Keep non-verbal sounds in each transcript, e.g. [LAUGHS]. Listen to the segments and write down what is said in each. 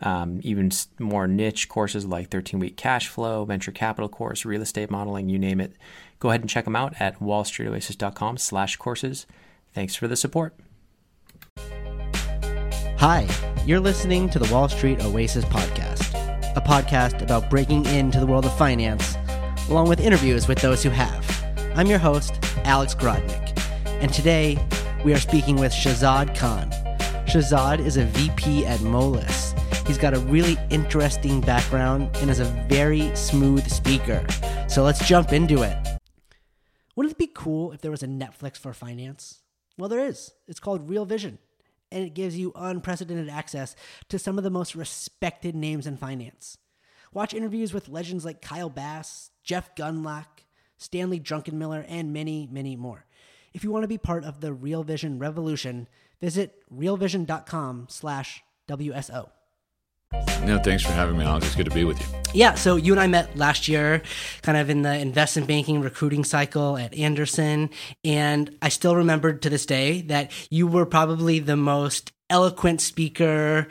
um, even more niche courses like 13 week cash flow, venture capital course, real estate modeling, you name it Go ahead and check them out at wallstreetoasis.com slash courses. Thanks for the support. Hi, you're listening to the Wall Street Oasis podcast, a podcast about breaking into the world of finance, along with interviews with those who have. I'm your host, Alex Grodnick, and today we are speaking with Shazad Khan. Shazad is a VP at Moelis. He's got a really interesting background and is a very smooth speaker. So let's jump into it. Wouldn't it be cool if there was a Netflix for finance? Well, there is. It's called Real Vision, and it gives you unprecedented access to some of the most respected names in finance. Watch interviews with legends like Kyle Bass, Jeff Gundlach, Stanley Druckenmiller, and many, many more. If you want to be part of the Real Vision revolution, visit realvision.com slash WSO. No, thanks for having me, Alex. It's good to be with you. Yeah, so you and I met last year, kind of in the investment banking recruiting cycle at Anderson. And I still remember to this day that you were probably the most eloquent speaker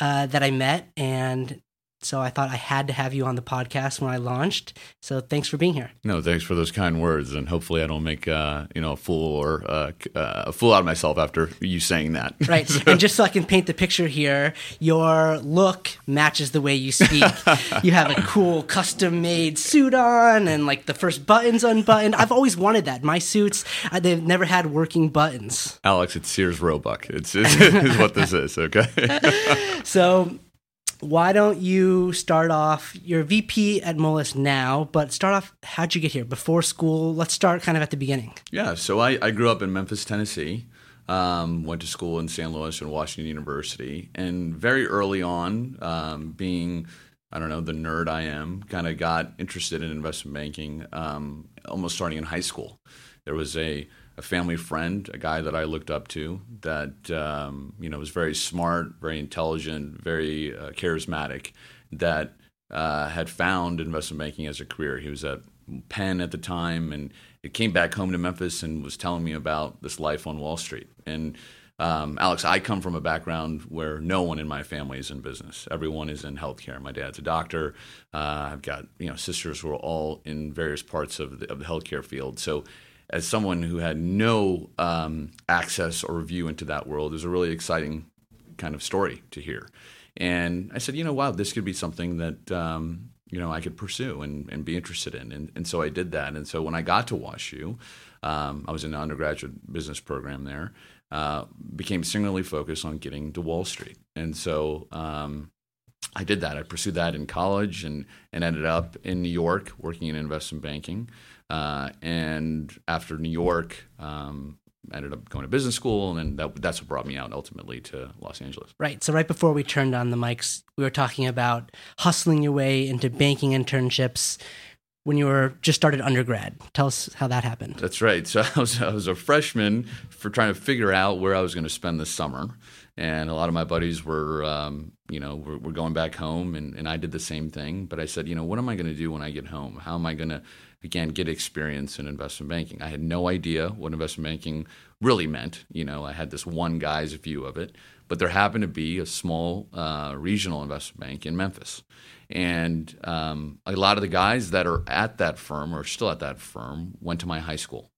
uh, that I met. And so I thought I had to have you on the podcast when I launched. So thanks for being here. No, thanks for those kind words, and hopefully I don't make uh, you know a fool or uh, uh a fool out of myself after you saying that. [LAUGHS] Right, and just so I can paint the picture here, your look matches the way you speak. [LAUGHS] you have a cool custom-made suit on, and like the first buttons unbuttoned. I've always wanted that. My suits, uh, they've never had working buttons. Alex, it's Sears Roebuck. It's, it's, [LAUGHS] it's what this is. Okay. so why don't you start off? You're VP at Moelis now, but start off. How'd you get here? Before school? Let's start kind of at the beginning. Yeah, so I, I grew up in Memphis, Tennessee. Um, went to school in St. Louis and Washington University, and very early on, um, being I don't know the nerd I am, kind of got interested in investment banking um, almost starting in high school. There was a a family friend, a guy that I looked up to, that um, you know was very smart, very intelligent, very uh, charismatic, that uh, had found investment banking as a career. He was at Penn at the time, and he came back home to Memphis and was telling me about this life on Wall Street. And um, Alex, I come from a background where no one in my family is in business. Everyone is in healthcare. My dad's a doctor. Uh, I've got you know sisters who are all in various parts of the, of the healthcare field. So as someone who had no um, access or view into that world, it was a really exciting kind of story to hear. And I said, you know, wow, this could be something that um, you know I could pursue and, and be interested in. And, and so I did that. And so when I got to WashU, um, I was in the undergraduate business program there. Uh, became singularly focused on getting to Wall Street, and so um, I did that. I pursued that in college and and ended up in New York working in investment banking. Uh, and after New York, um, ended up going to business school, and then that, that's what brought me out ultimately to Los Angeles. Right. So right before we turned on the mics, we were talking about hustling your way into banking internships when you were just started undergrad. Tell us how that happened. That's right. So [LAUGHS] I was I was a freshman for trying to figure out where I was going to spend the summer, and a lot of my buddies were um, you know were, were, going back home, and, and I did the same thing. But I said, you know, what am I going to do when I get home? How am I going to again get experience in investment banking. I had no idea what investment banking really meant. You know, I had this one guy's view of it, but there happened to be a small uh, regional investment bank in Memphis, and um, a lot of the guys that are at that firm or still at that firm went to my high school.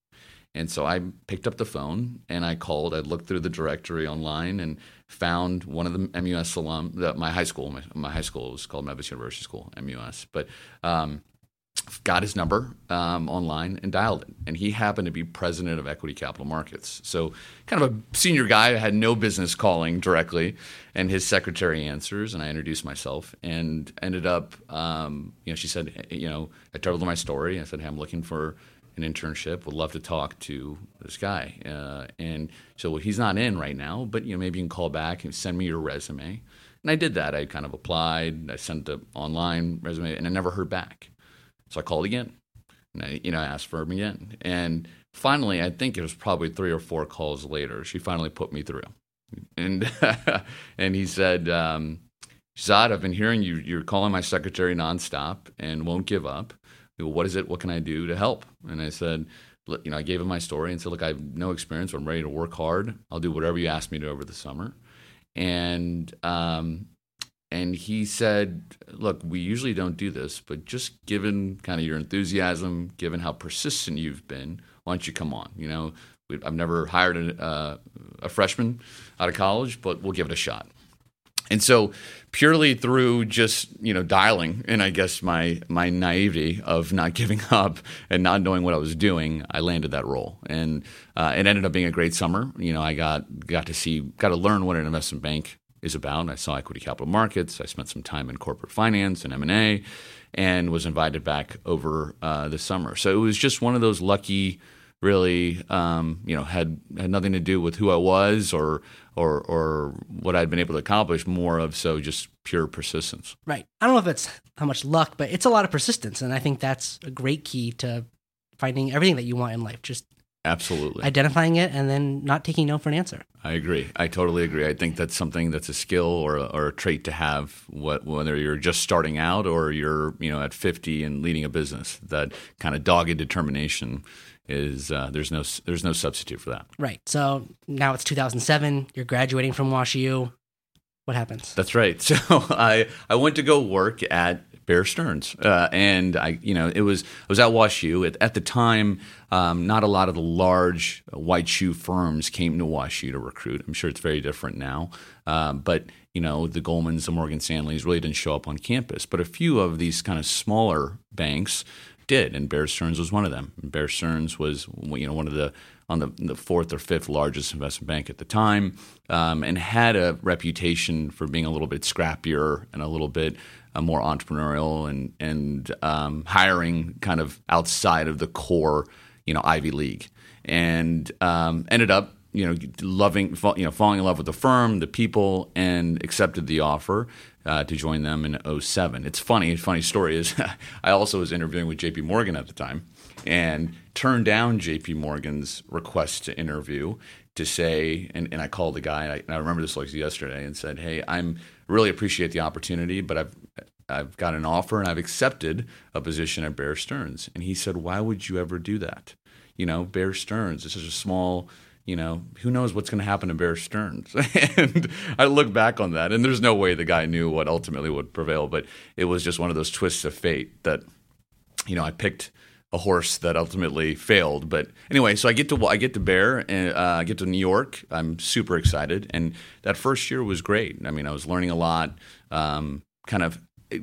And so I picked up the phone and I called. I looked through the directory online and found one of the MUS alum. My high school, my, my, high school was called Memphis University School, MUS. But um, got his number um, online and dialed it. And he happened to be president of Equity Capital Markets. So, kind of a senior guy. Had no business calling directly. And his secretary answers, and I introduced myself and ended up, um, you know, she said, you know, I told her my story. I said, hey, I'm looking for an internship. Would love to talk to this guy. Uh, and so well, he's not in right now, but, you know, maybe you can call back and send me your resume. And I did that. I kind of applied. I sent the online resume, and I never heard back. So I called again. And I, you know, I asked for him again. And finally, I think it was probably three or four calls later, she finally put me through. And [LAUGHS] and he said, um, I've been hearing you. You're calling my secretary nonstop and won't give up. What is it? What can I do to help? And I said, you know, I gave him my story and said, look, I have no experience. I'm ready to work hard. I'll do whatever you ask me to over the summer. And um, and he said, look, we usually don't do this, but just given kind of your enthusiasm, given how persistent you've been, why don't you come on? You know, I've never hired a, uh, a freshman out of college, but we'll give it a shot. And so, purely through just you know dialing and I guess my my naivety of not giving [LAUGHS] up and not knowing what I was doing, I landed that role, and uh, it ended up being a great summer. You know, I got got to see, got to learn what an investment bank is about. I saw equity capital markets. I spent some time in corporate finance and M and A, and was invited back over uh, the summer. So it was just one of those lucky really um, you know had had nothing to do with who I was or or or what I'd been able to accomplish. More of so just pure persistence. Right. I don't know if it's how much luck, but it's a lot of persistence, and I think that's a great key to finding everything that you want in life. Just Absolutely. Identifying it and then not taking no for an answer. I agree. I totally agree. I think that's something that's a skill or a, or a trait to have, what, whether you're just starting out or you're you know at 50 and leading a business. That kind of dogged determination is uh, there's no there's no substitute for that. Right. So now it's 2007. You're graduating from WashU. What happens? That's right. [LAUGHS] So I I went to go work at Bear Stearns, uh, and I you know it was I was at WashU at, at the time. Um, not a lot of the large white shoe firms came to WashU to recruit. I'm sure it's very different now, uh, but you know the Goldmans, the Morgan Stanleys really didn't show up on campus. But a few of these kind of smaller banks did, and Bear Stearns was one of them. Bear Stearns was you know one of the on the, the fourth or fifth largest investment bank at the time, um, and had a reputation for being a little bit scrappier and a little bit uh, more entrepreneurial and and um, hiring kind of outside of the core you know Ivy League, and um, ended up you know loving you know falling in love with the firm, the people, and accepted the offer uh, to join them in 07. It's funny, funny story is [LAUGHS] I also was interviewing with JP Morgan at the time and turned down JP Morgan's request to interview to say, and, and I called the guy, and I, and I remember this like yesterday, and said, hey, I'm really appreciate the opportunity, but I've I've got an offer and I've accepted a position at Bear Stearns. And he said, why would you ever do that? You know, Bear Stearns, this is a small you know, who knows what's going to happen to Bear Stearns? [LAUGHS] and I look back on that, and there's no way the guy knew what ultimately would prevail, but it was just one of those twists of fate that, you know, I picked a horse that ultimately failed. But anyway, so I get to I get to Bear and uh, I get to New York. I'm super excited, and that first year was great. I mean, I was learning a lot. Um, kind of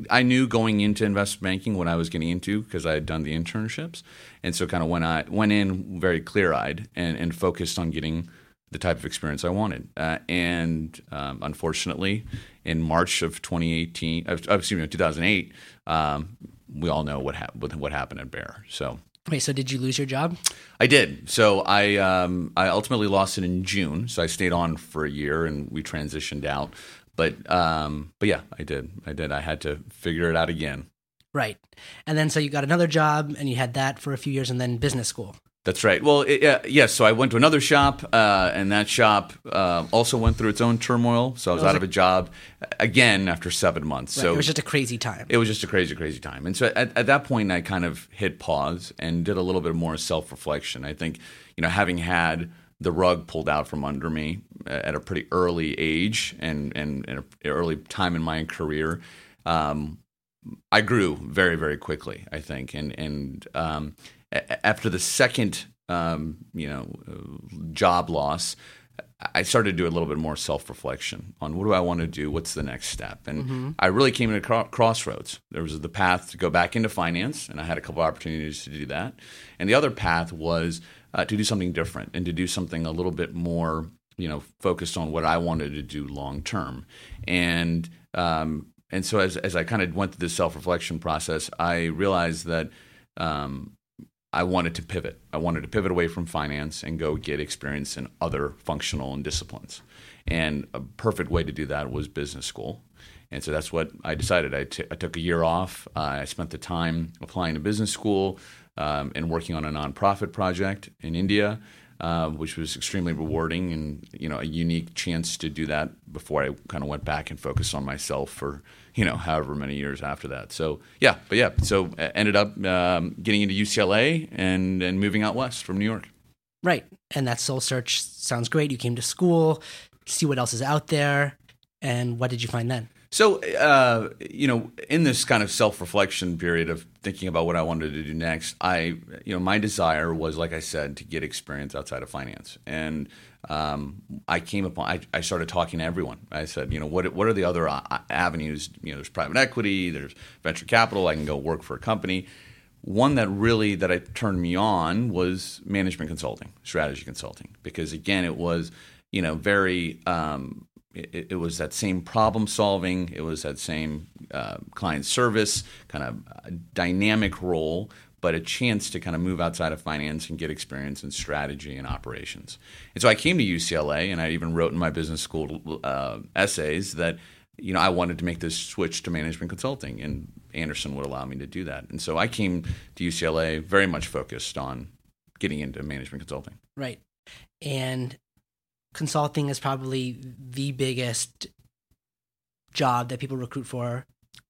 I knew going into investment banking what I was getting into because I had done the internships, and so kind of when I went in very clear eyed and, and focused on getting the type of experience I wanted. Uh, and um, unfortunately, in March of 2018, uh, excuse me, 2008, um, we all know what happened. What happened at Bear. So. Wait, so did you lose your job? I did. So I um, I ultimately lost it in June. So I stayed on for a year, and we transitioned out but um, but yeah, I did. I did. I had to figure it out again. Right, and then so you got another job, and you had that for a few years, and then business school. That's right. Well, it, uh, yes. So I went to another shop, uh, and that shop uh, also went through its own turmoil. So I was, was out like, of a job again after seven months. Right, so it was just a crazy time. It was just a crazy, crazy time. And so at, at that point, I kind of hit pause and did a little bit more self reflection. I think, you know, having had the rug pulled out from under me at a pretty early age and and, an early time in my career. Um, I grew very very quickly, I think, and and um, a- after the second um, you know job loss. I started to do a little bit more self reflection on what do I want to do? What's the next step? And mm-hmm. I really came to a crossroads. There was the path to go back into finance, and I had a couple opportunities to do that. And the other path was uh, to do something different and to do something a little bit more, you know, focused on what I wanted to do long term. And um, and so as as I kind of went through this self reflection process, I realized that um, I wanted to pivot. I wanted to pivot away from finance and go get experience in other functional and disciplines. And a perfect way to do that was business school. And so that's what I decided. I, t- I took a year off. Uh, I spent the time applying to business school, um, and working on a nonprofit project in India. Uh, which was extremely rewarding and you know a unique chance to do that before I kind of went back and focused on myself for you know however many years after that. So yeah, but yeah, so uh, ended up um, getting into UCLA and and moving out west from New York. Right, and that soul search sounds great. You came to school, see what else is out there, and what did you find then? So, uh, you know, in this kind of self reflection period of thinking about what I wanted to do next, I, you know, my desire was, like I said, to get experience outside of finance. And um, I came upon, I, I, started talking to everyone. I said, you know, what, what are the other uh, avenues? You know, there's private equity, there's venture capital, I can go work for a company. One that really that I turned me on was management consulting, strategy consulting, because again, it was, you know, very um, it, it, was that same problem solving, it was that same uh, client service kind of dynamic role, but a chance to kind of move outside of finance and get experience in strategy and operations. And so I came to UCLA, and I even wrote in my business school uh, essays that you know I wanted to make this switch to management consulting, and Anderson would allow me to do that. And so I came to UCLA very much focused on getting into management consulting. Right. And consulting is probably the biggest job that people recruit for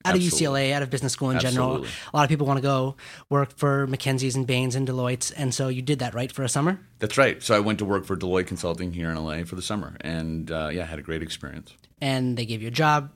out Absolutely. of UCLA, out of business school in Absolutely. general. A lot of people want to go work for McKinsey's and Bain's and Deloitte's. And so you did that, right, for a summer? That's right. So I went to work for Deloitte Consulting here in LA for the summer. And uh, yeah, I had a great experience. And they gave you a job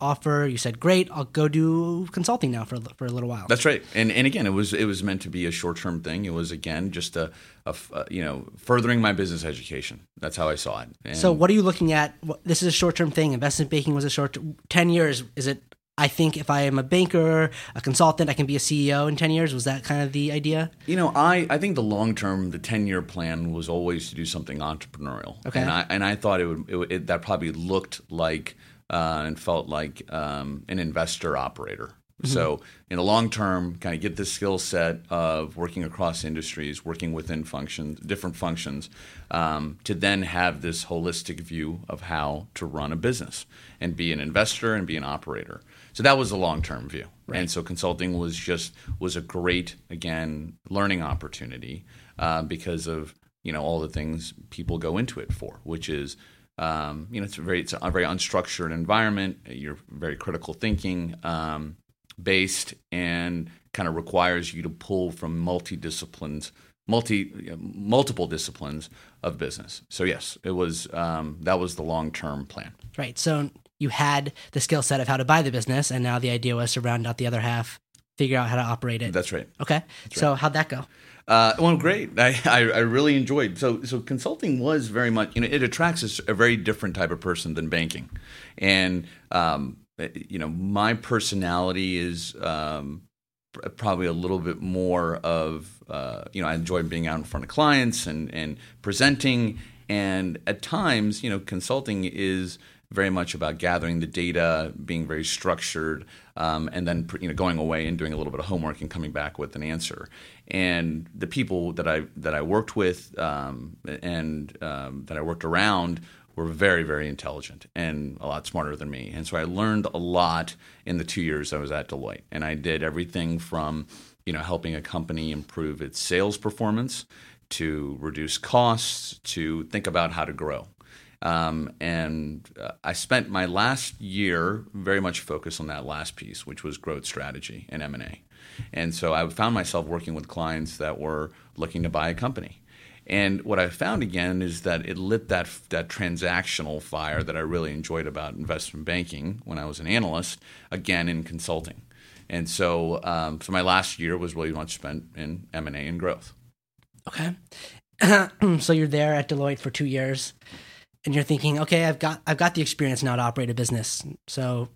offer. You said, "Great, I'll go do consulting now for for a little while." That's right. And and again, it was it was meant to be a short term thing. It was again just a, a, a, you know furthering my business education. That's how I saw it. And so, what are you looking at? This is a short term thing. Investment banking was a short ten years. Is it? I think if I am a banker, a consultant, I can be a CEO in 10 years. Was that kind of the idea? You know, I, I think the long term, the 10 year plan was always to do something entrepreneurial. Okay. And I, and I thought it would, it, it, that probably looked like uh, and felt like um, an investor operator. Mm-hmm. So, in the long term, kind of get the skill set of working across industries, working within functions, different functions, um, to then have this holistic view of how to run a business and be an investor and be an operator. So that was the long term view. Right. And so consulting was just was a great again learning opportunity uh, because of you know all the things people go into it for, which is um, you know, it's a very it's a very unstructured environment. You're very critical thinking um, based, and kind of requires you to pull from multi disciplines, multi you know, multiple disciplines of business. So yes, it was um, that was the long term plan. Right. So you had the skill set of how to buy the business, and now the idea was to round out the other half, figure out how to operate it. That's right. Okay. That's so right. how'd that go? Uh, well, great. I, I, I, really enjoyed. So so consulting was very much you know it attracts a, a very different type of person than banking, and um, you know my personality is um, probably a little bit more of uh, you know I enjoy being out in front of clients and and presenting, and at times you know consulting is very much about gathering the data, being very structured, um, and then you know going away and doing a little bit of homework and coming back with an answer. And the people that I that I worked with um, and um, that I worked around were very very intelligent and a lot smarter than me. And so I learned a lot in the two years I was at Deloitte, and I did everything from you know helping a company improve its sales performance to reduce costs to think about how to grow um, and uh, I spent my last year very much focused on that last piece, which was growth strategy and M&A. And so I found myself working with clients that were looking to buy a company. And what I found again is that it lit that that transactional fire that I really enjoyed about investment banking when I was an analyst, again in consulting. And so, um, so my last year was really much spent in M and A and growth. Okay, [CLEARS THROAT] so you're there at Deloitte for two years and you're thinking, okay, I've got I've got the experience now to operate a business. So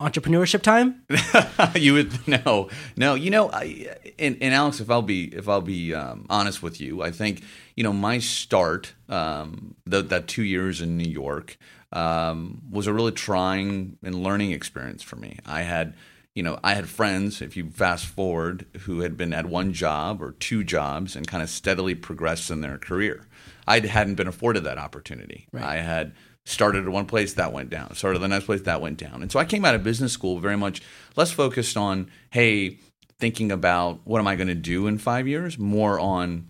entrepreneurship time? [LAUGHS] you would [LAUGHS] no, no. You know, I, and, and Alex, if I'll be if I'll be um, honest with you, I think you know my start um, the, that two years in New York um, was a really trying and learning experience for me. I had you know, I had friends, if you fast forward, who had been at one job or two jobs and kind of steadily progressed in their career. I hadn't been afforded that opportunity. Right. I had started at one place that went down, started at the next place that went down, and so I came out of business school very much less focused on hey thinking about what am I going to do in five years, more on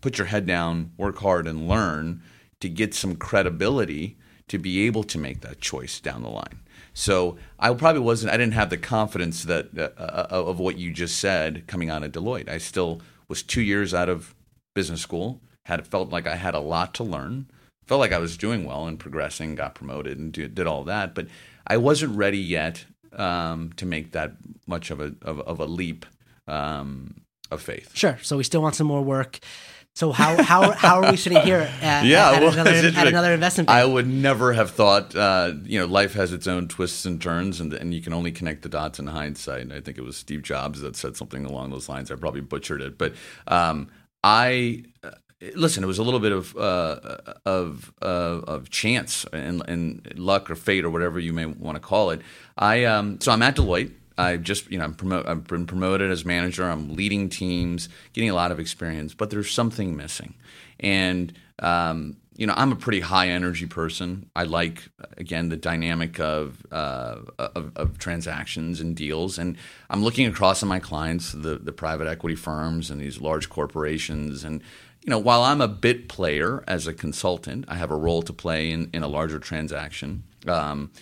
put your head down, work hard, and learn to get some credibility to be able to make that choice down the line. So I probably wasn't. I didn't have the confidence that uh, uh of what you just said coming out of Deloitte. I still was two years out of business school. Had felt like I had a lot to learn. Felt like I was doing well and progressing. Got promoted and did, did all that, but I wasn't ready yet um, to make that much of a of, of a leap um, of faith. Sure. So we still want some more work. So how how how are we sitting here [LAUGHS] at, yeah, at, well, another, at another investment bank? I would never have thought. Uh, you know, life has its own twists and turns, and and you can only connect the dots in hindsight. And I think it was Steve Jobs that said something along those lines. I probably butchered it, but um, I. Listen, it was a little bit of uh, of uh, of chance and, and luck or fate or whatever you may want to call it. I um, so I'm at Deloitte. I just, you know, I'm promote, I've been promoted as manager. I'm leading teams, getting a lot of experience, but there's something missing. And, um, you know, I'm a pretty high energy person. I like, again, the dynamic of, uh, of, of, transactions and deals. And I'm looking across at my clients, the, the private equity firms and these large corporations. And, you know, while I'm a bit player as a consultant, I have a role to play in, in a larger transaction. Um,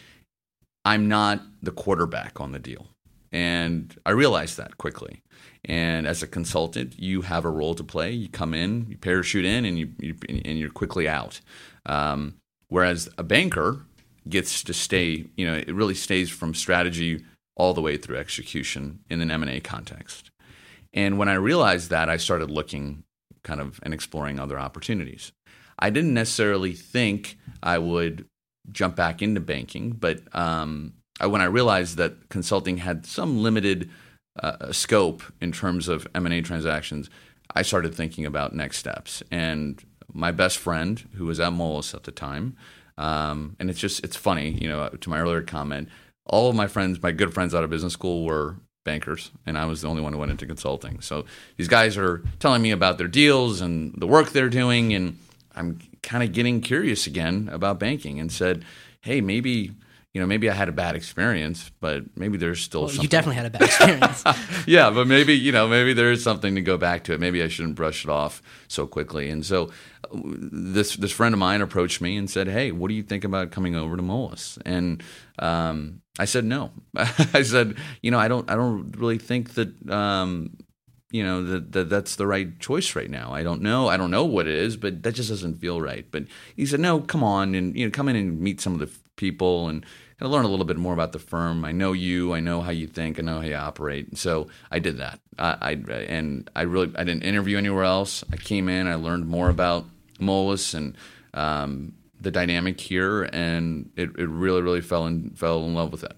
I'm not the quarterback on the deal. And I realized that quickly. And as a consultant, you have a role to play. You come in, you parachute in, and you, you and you're quickly out. Um, whereas a banker gets to stay. You know, it really stays from strategy all the way through execution in an M and A context. And when I realized that, I started looking kind of and exploring other opportunities. I didn't necessarily think I would jump back into banking, but um, I, when I realized that consulting had some limited uh, scope in terms of M&A transactions, I started thinking about next steps. And my best friend, who was at Moelis at the time, um, and it's just it's funny, you know, to my earlier comment, all of my friends, my good friends out of business school, were bankers, and I was the only one who went into consulting. So these guys are telling me about their deals and the work they're doing, and I'm kind of getting curious again about banking, and said, "Hey, maybe." You know, maybe I had a bad experience, but maybe there's still well, something. You definitely had a bad experience. [LAUGHS] yeah, but maybe, you know, maybe there is something to go back to it. Maybe I shouldn't brush it off so quickly. And so uh, this this friend of mine approached me and said, "Hey, what do you think about coming over to Moelis?" And um, I said no. [LAUGHS] I said, you know, I don't I don't really think that um, you know that, that that's the right choice right now. I don't know. I don't know what it is, but that just doesn't feel right. But he said, "No, come on and you know, come in and meet some of the people and of learn a little bit more about the firm. I know you. I know how you think. I know how you operate. so I did that. I, I and I really I didn't interview anywhere else. I came in. I learned more about Moelis and um, the dynamic here, and it, it really really fell in fell in love with it.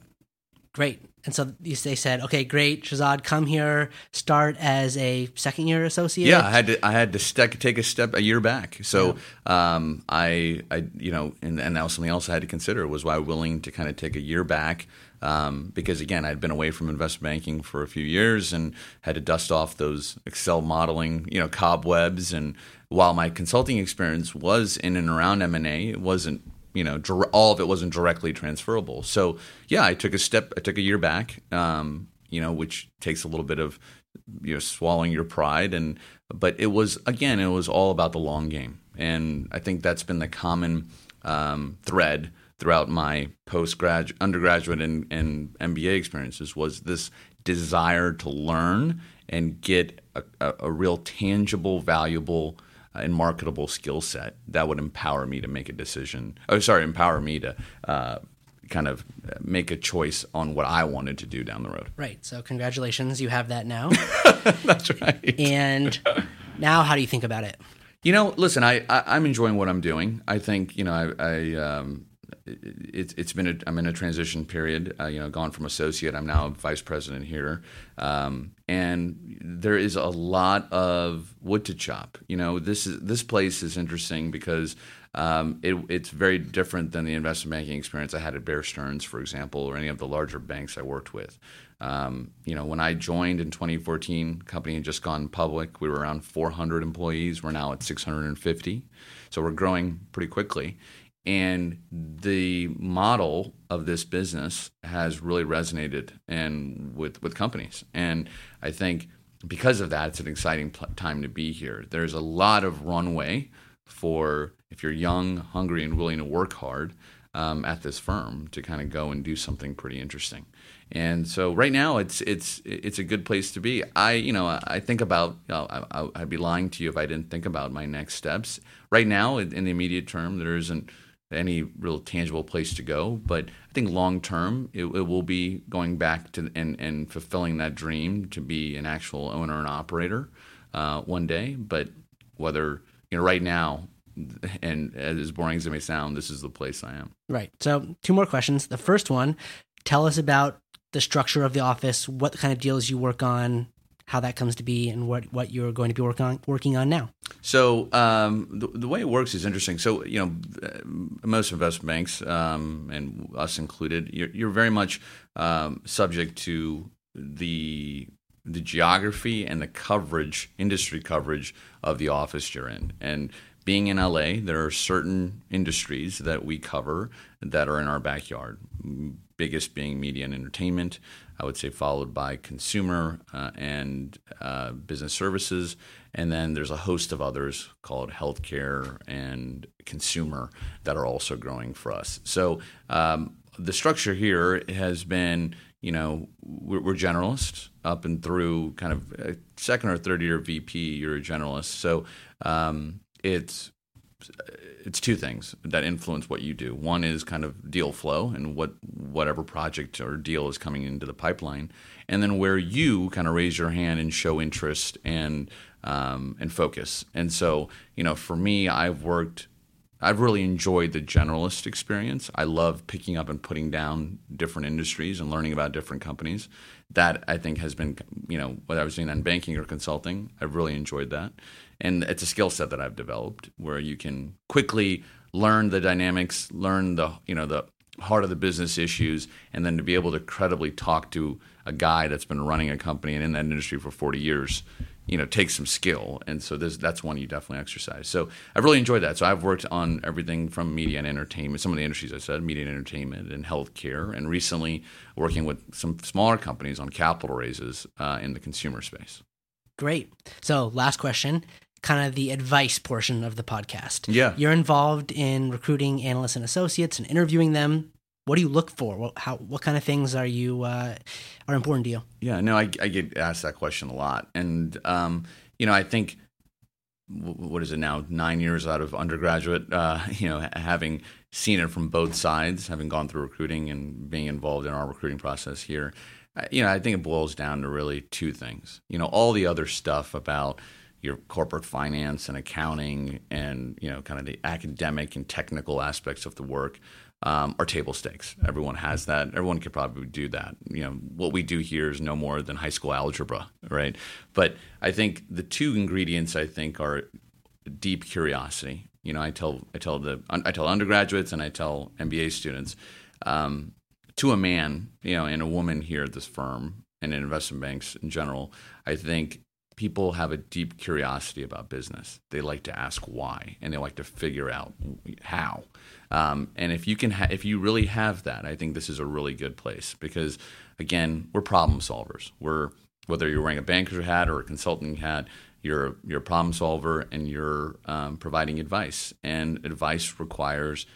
Great. And so they said, okay, great, Shazad, come here, start as a second year associate. Yeah, I had to, I had to take a step a year back. So yeah. um, I, I, you know, and, and that was something else I had to consider was why I was willing to kind of take a year back. Um, because again, I'd been away from investment banking for a few years and had to dust off those Excel modeling, you know, cobwebs. And while my consulting experience was in and around M and A, it wasn't you know, all of it wasn't directly transferable. So yeah, I took a step, I took a year back, um, you know, which takes a little bit of you know swallowing your pride, and but it was again, it was all about the long game, and I think that's been the common um, thread throughout my postgraduate, undergraduate, and, and MBA experiences was this desire to learn and get a, a, a real tangible, valuable and marketable skill set that would empower me to make a decision. Oh, sorry, empower me to uh, kind of make a choice on what I wanted to do down the road. Right. So, congratulations, you have that now. [LAUGHS] That's right. And now, how do you think about it? You know, listen, I, I am enjoying what I'm doing. I think you know I, I um, it, it's been a, I'm in a transition period. Uh, you know, gone from associate, I'm now vice president here, um, and there is a lot of wood to chop. You know, this is this place is interesting because um, it, it's very different than the investment banking experience I had at Bear Stearns, for example, or any of the larger banks I worked with. Um, you know, when I joined in 2014, company had just gone public. We were around 400 employees. We're now at 650, so we're growing pretty quickly and the model of this business has really resonated and with with companies. And I think because of that, it's an exciting pl- time to be here. There's a lot of runway for if you're young, hungry, and willing to work hard um, at this firm to kind of go and do something pretty interesting. And so right now it's it's it's a good place to be. I you know I think about you know, I, I'd be lying to you if I didn't think about my next steps. Right now in the immediate term there isn't any real tangible place to go, but I think long term it, it, will be going back to and and fulfilling that dream to be an actual owner and operator uh, one day. But whether you know right now [LAUGHS] and as boring as it may sound, this is the place I am. Right. So, two more questions. The first one tell us about the structure of the office, what kind of deals you work on, how that comes to be, and what, what you're going to be work on, working on now. So um, the, the, way it works is interesting. So you know, most investment banks um, and us included, you're, you're very much um, subject to the the geography and the coverage, industry coverage of the office you're in, and being in LA, there are certain industries that we cover that are in our backyard biggest being media and entertainment. I would say followed by consumer uh, and uh, business services, and then there's a host of others called healthcare and consumer that are also growing for us. So um, the structure here has been, you know, we're, we're generalists up and through kind of second or third year VP. You're a generalist, so um, it's it's two things that influence what you do. One is kind of deal flow and what whatever project or deal is coming into the pipeline, and then where you kind of raise your hand and show interest and um, and focus. And so, you know, for me, I've worked. I've really enjoyed the generalist experience. I love picking up and putting down different industries and learning about different companies. That I think has been, you know, whether I was doing in banking or consulting, I've really enjoyed that and it's a skill set that I've developed where you can quickly learn the dynamics, learn the you know the heart of the business issues, and then to be able to credibly talk to a guy that's been running a company and in that industry for 40 years, you know, takes some skill. And so that's one you definitely exercise. So I've really enjoyed that. So I've worked on everything from media and entertainment, some of the industries I said, media and entertainment and healthcare, and recently working with some smaller companies on capital raises uh, in the consumer space. Great. So last question kind of the advice portion of the podcast. Yeah. You're involved in recruiting analysts and associates and interviewing them. What do you look for? What, how, what kind of things are you uh, are important to you? Yeah, no, I, I get asked that question a lot, and um, you know, I think what is it now? Nine years out of undergraduate, uh, [LAUGHS] you know, having seen it from both sides, having gone through recruiting and being involved in our recruiting process here, you know, I think it boils down to really two things. You know, all the other stuff about your corporate finance and accounting and you know kind of the academic and technical aspects of the work um, are table stakes. Everyone has that. Everyone could probably do that. You know what we do here is no more than high school algebra, right? But I think the two ingredients I think are deep curiosity. You know, I tell I tell the I tell undergraduates and I tell MBA students um, to a man, you know, and a woman here at this firm and in investment banks in general. I think people have a deep curiosity about business. They like to ask why, and they like to figure out how. Um, and if you can, ha- if you really have that, I think this is a really good place because, again, we're problem solvers. We're whether you're wearing a banker's hat or a consulting hat, you're you're a problem solver and you're um, providing advice. And advice requires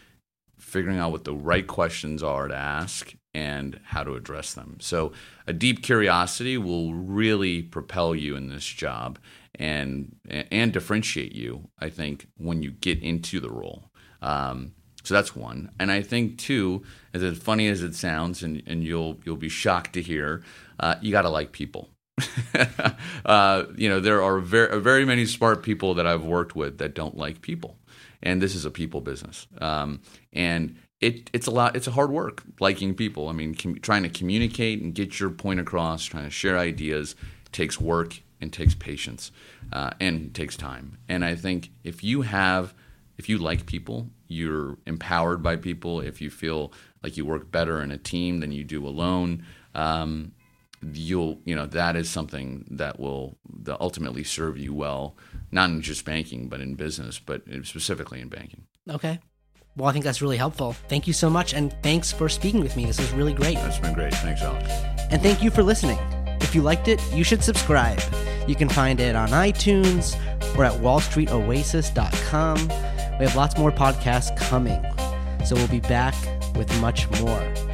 figuring out what the right questions are to ask and how to address them. So, a deep curiosity will really propel you in this job and and differentiate you. I think when you get into the role. Um, so that's one, and I think two, as funny as it sounds, and, and you'll you'll be shocked to hear, uh, you got to like people. [LAUGHS] uh, you know, there are very very many smart people that I've worked with that don't like people, and this is a people business. Um, and it, it's a lot. It's a hard work liking people. I mean, com- trying to communicate and get your point across, trying to share ideas takes work and takes patience uh, and takes time. And I think if you have, if you like people, you're empowered by people. If you feel like you work better in a team than you do alone, um, you'll you know that is something that will that ultimately serve you well, not in just banking but in business, but specifically in banking. Okay Well, I think that's really helpful. Thank you so much, and thanks for speaking with me. This is really great. it's been great. Thanks, Alex. And thank you for listening. If you liked it, you should subscribe. You can find it on iTunes or at wallstreetoasis.com. We have lots more podcasts coming, so we'll be back with much more.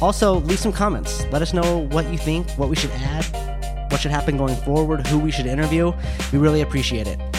Also, leave some comments. Let us know what you think, what we should add, what should happen going forward, who we should interview. We really appreciate it.